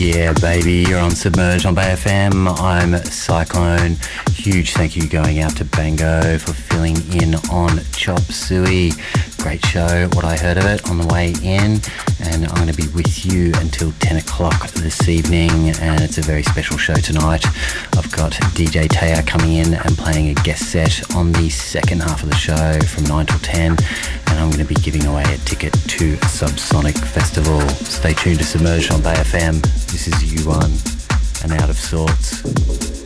Yeah, baby, you're on Submerged on Bay FM. I'm Si Clone. Huge thank you going out to Bango for filling in on Chop Suey. Great show, what I heard of it on the way in. And I'm going to be with you until 10 o'clock this evening. And it's a very special show tonight. I've got DJ Taya coming in and playing a guest set on the second half of the show from 9 till 10. I'm going to be giving away a ticket to Subsonic Festival. Stay tuned to Submerged on Bay FM. This is U1 and Out of Sorts.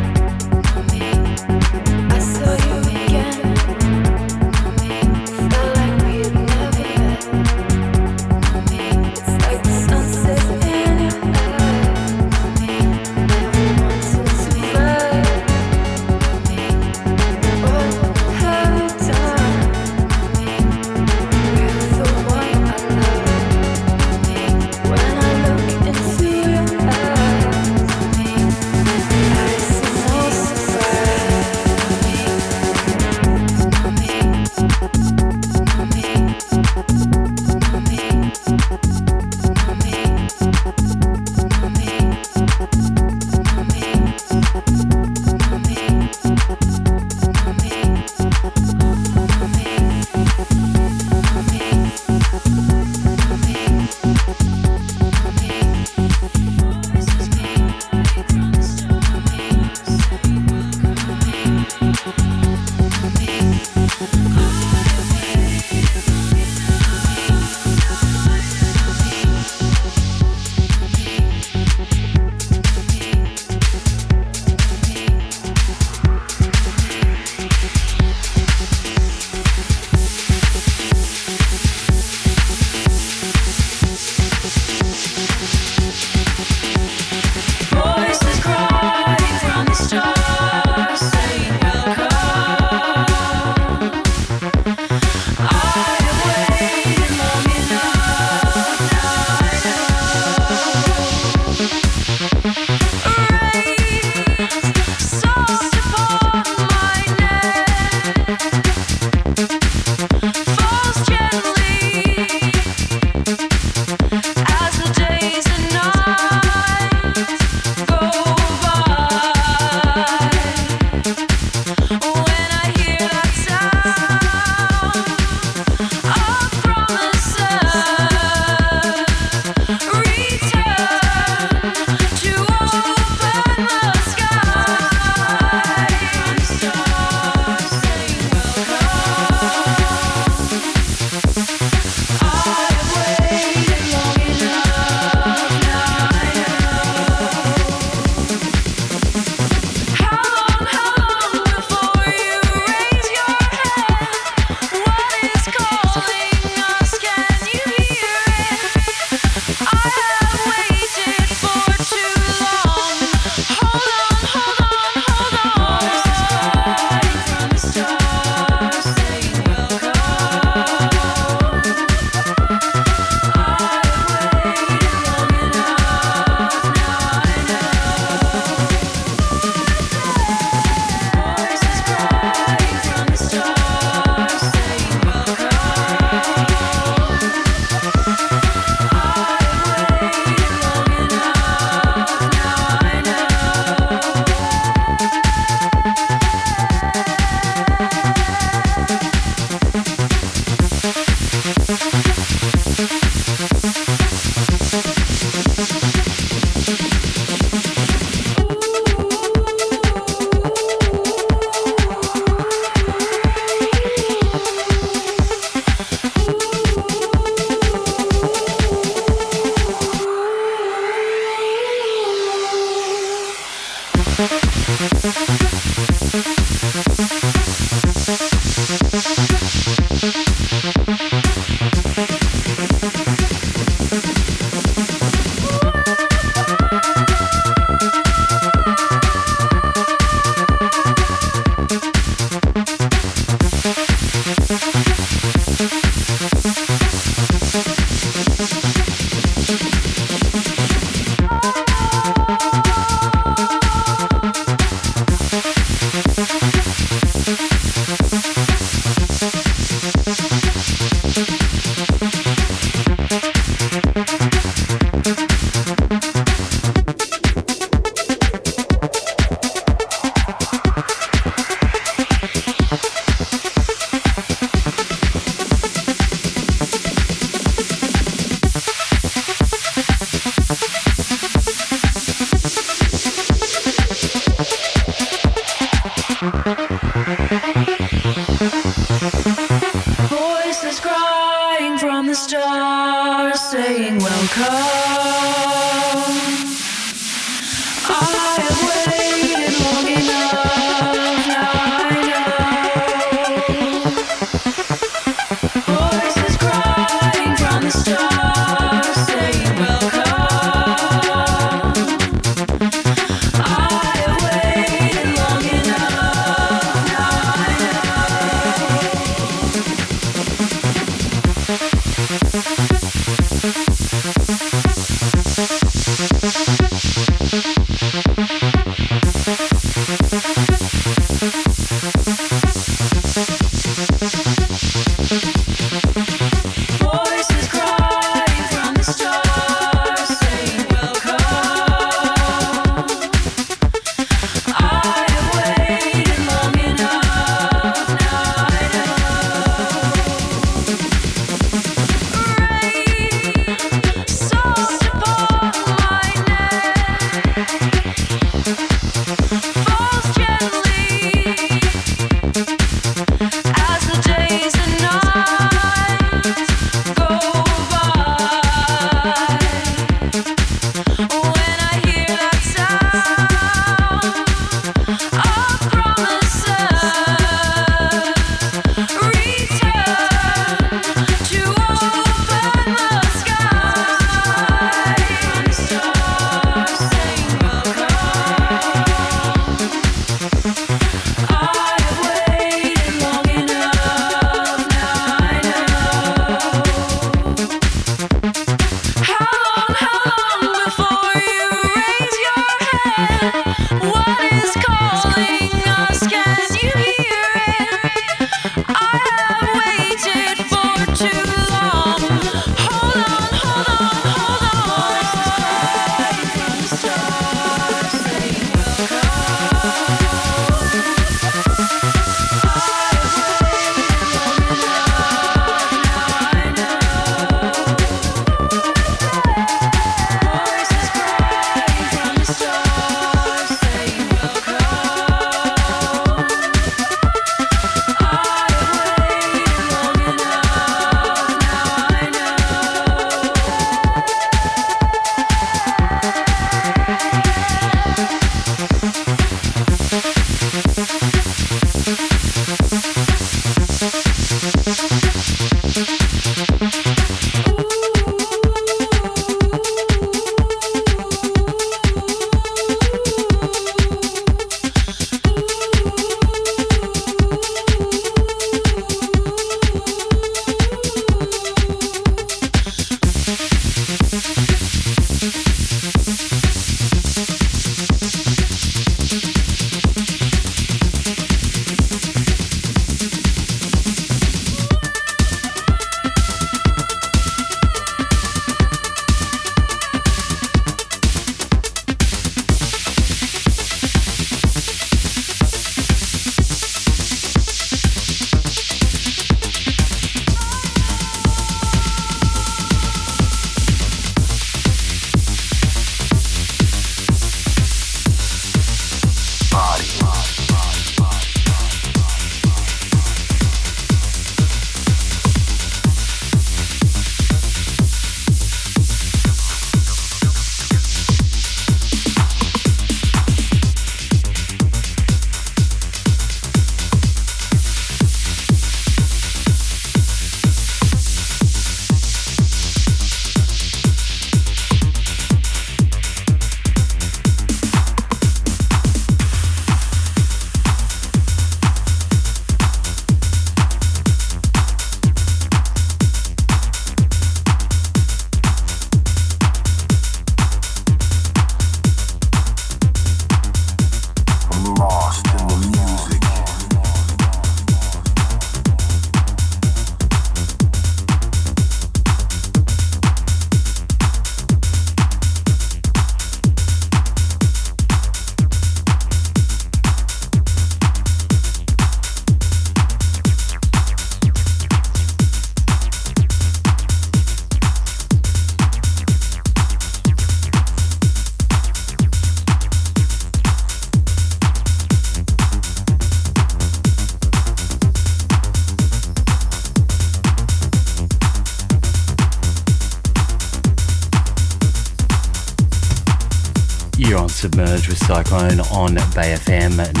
On Bay FM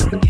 Yeah.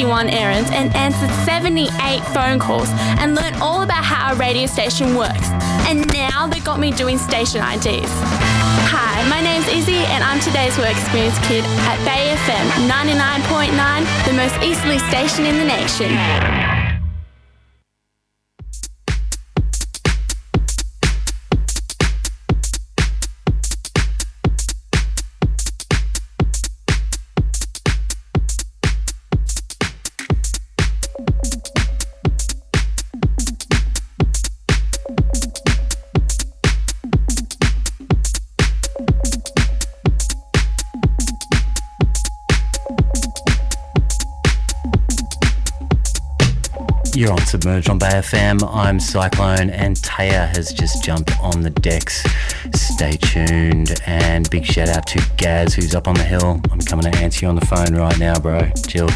41 errands, and answered 78 phone calls and learned all about how a radio station works. And now they got me doing station IDs. Hi, my name's Izzy and I'm today's work experience kid at Bay FM 99.9, the most easterly station in the nation. Submerged on Bay FM. I'm Si Clone, and Taya has just jumped on the decks. Stay tuned, and big shout out to Gaz, who's up on the hill. I'm coming to answer you on the phone right now, bro. Chill.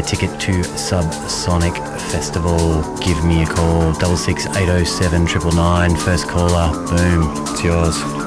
A ticket to Subsonic Festival. Give me a call, double six eight oh seven triple nine. First caller, boom, it's yours.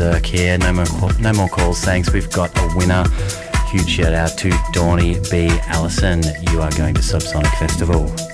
Berserk here. No more, no more calls. Thanks. We've got a winner. Huge shout out to Dawny B. Allison. You are going to Subsonic Festival.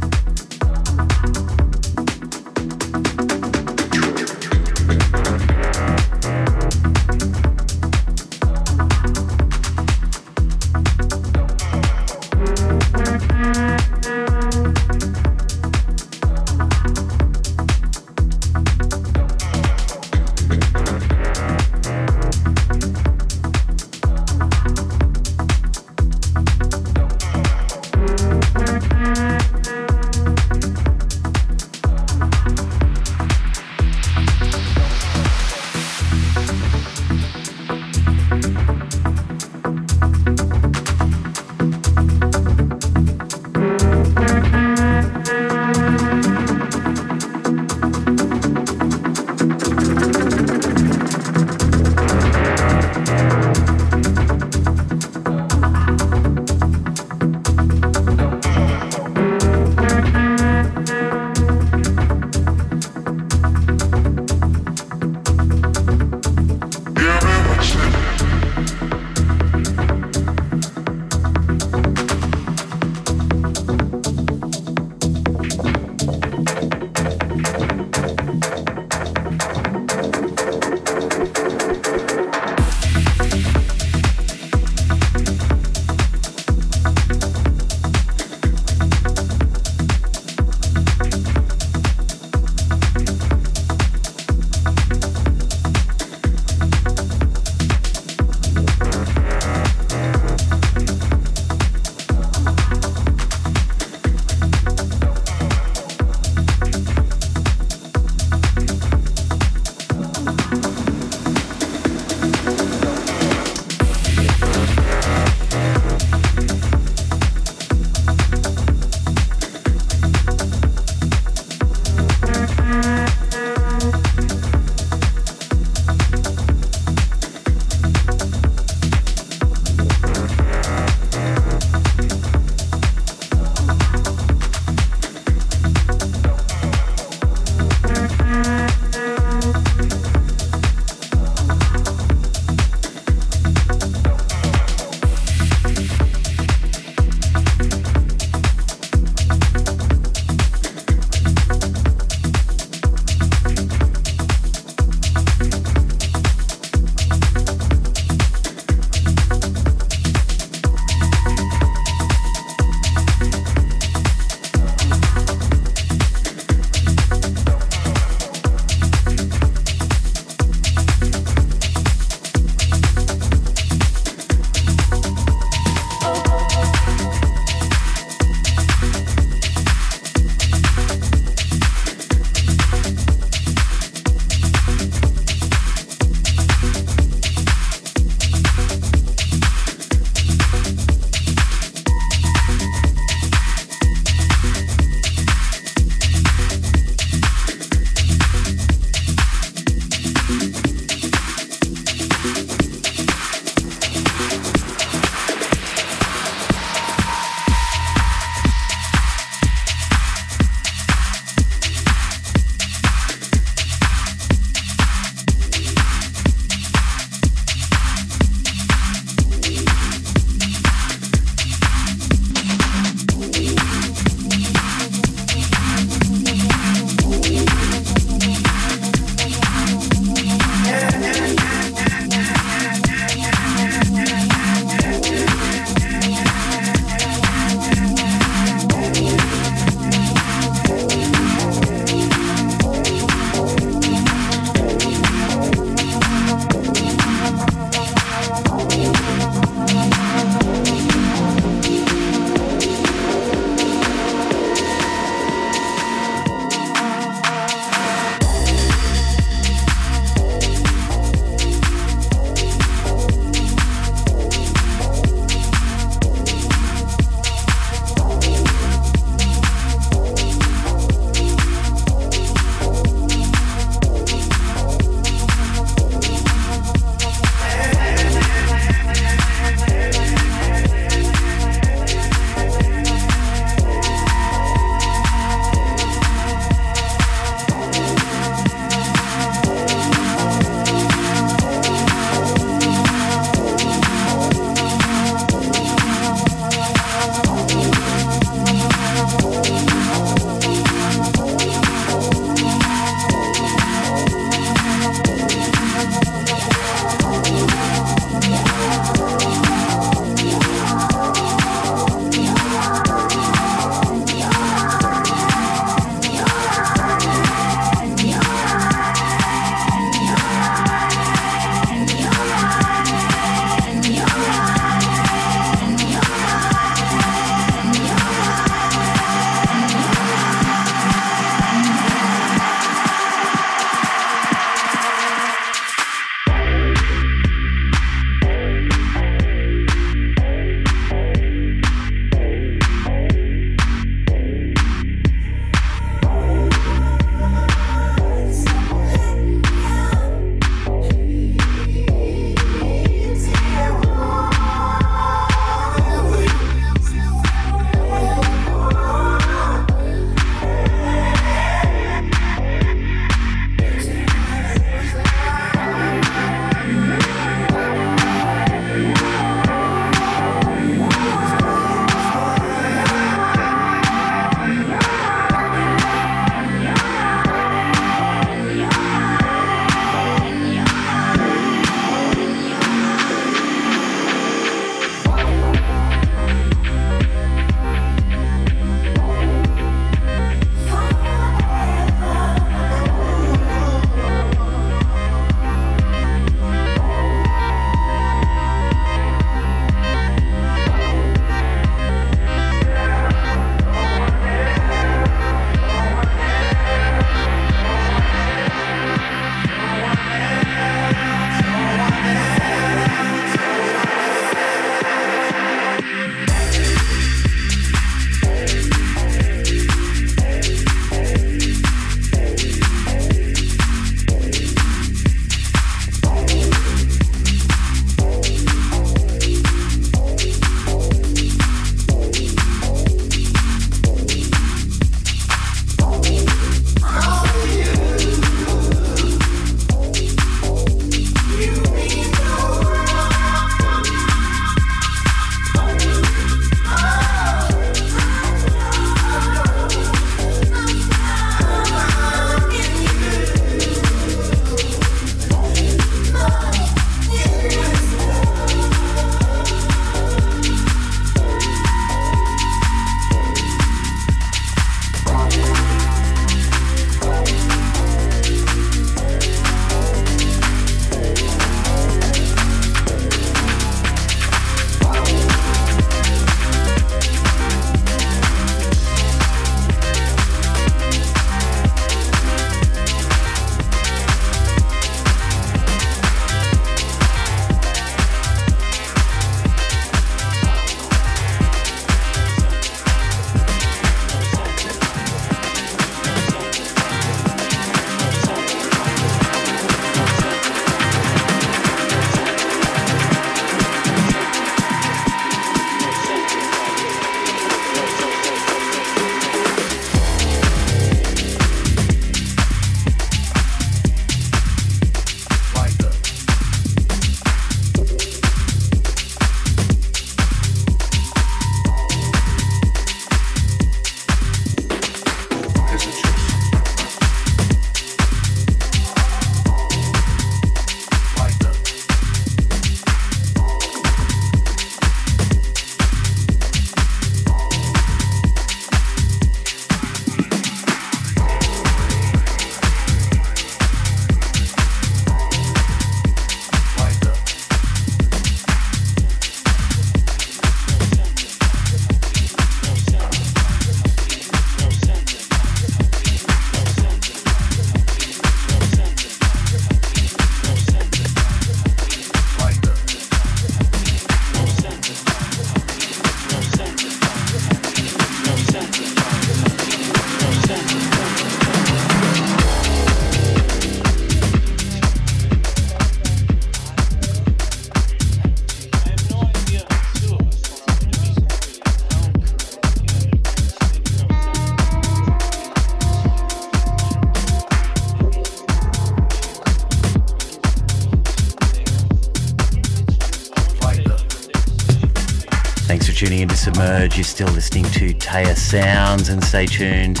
You're still listening to Taya Sounds and stay tuned.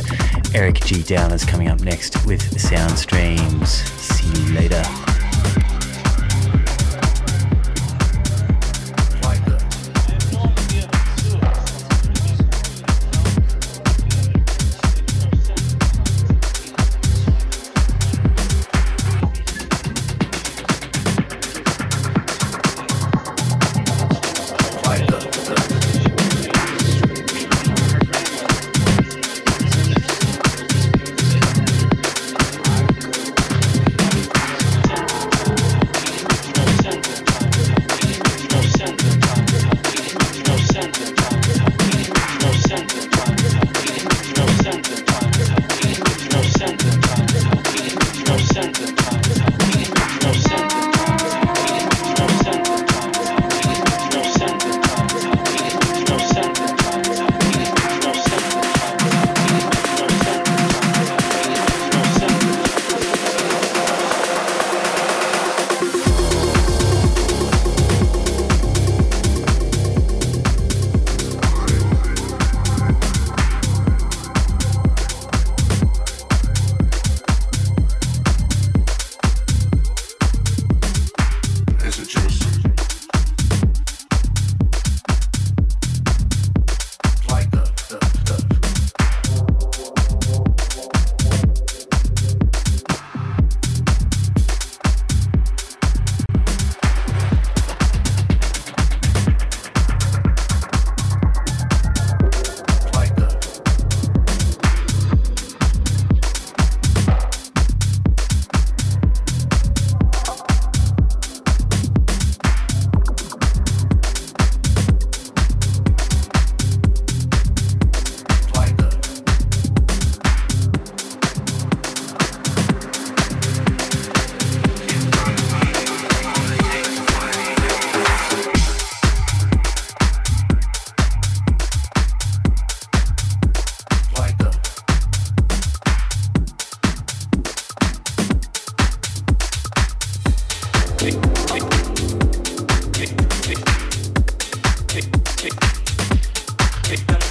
Eric G. Down is coming up next with Sound Streams. See you later.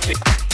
Music.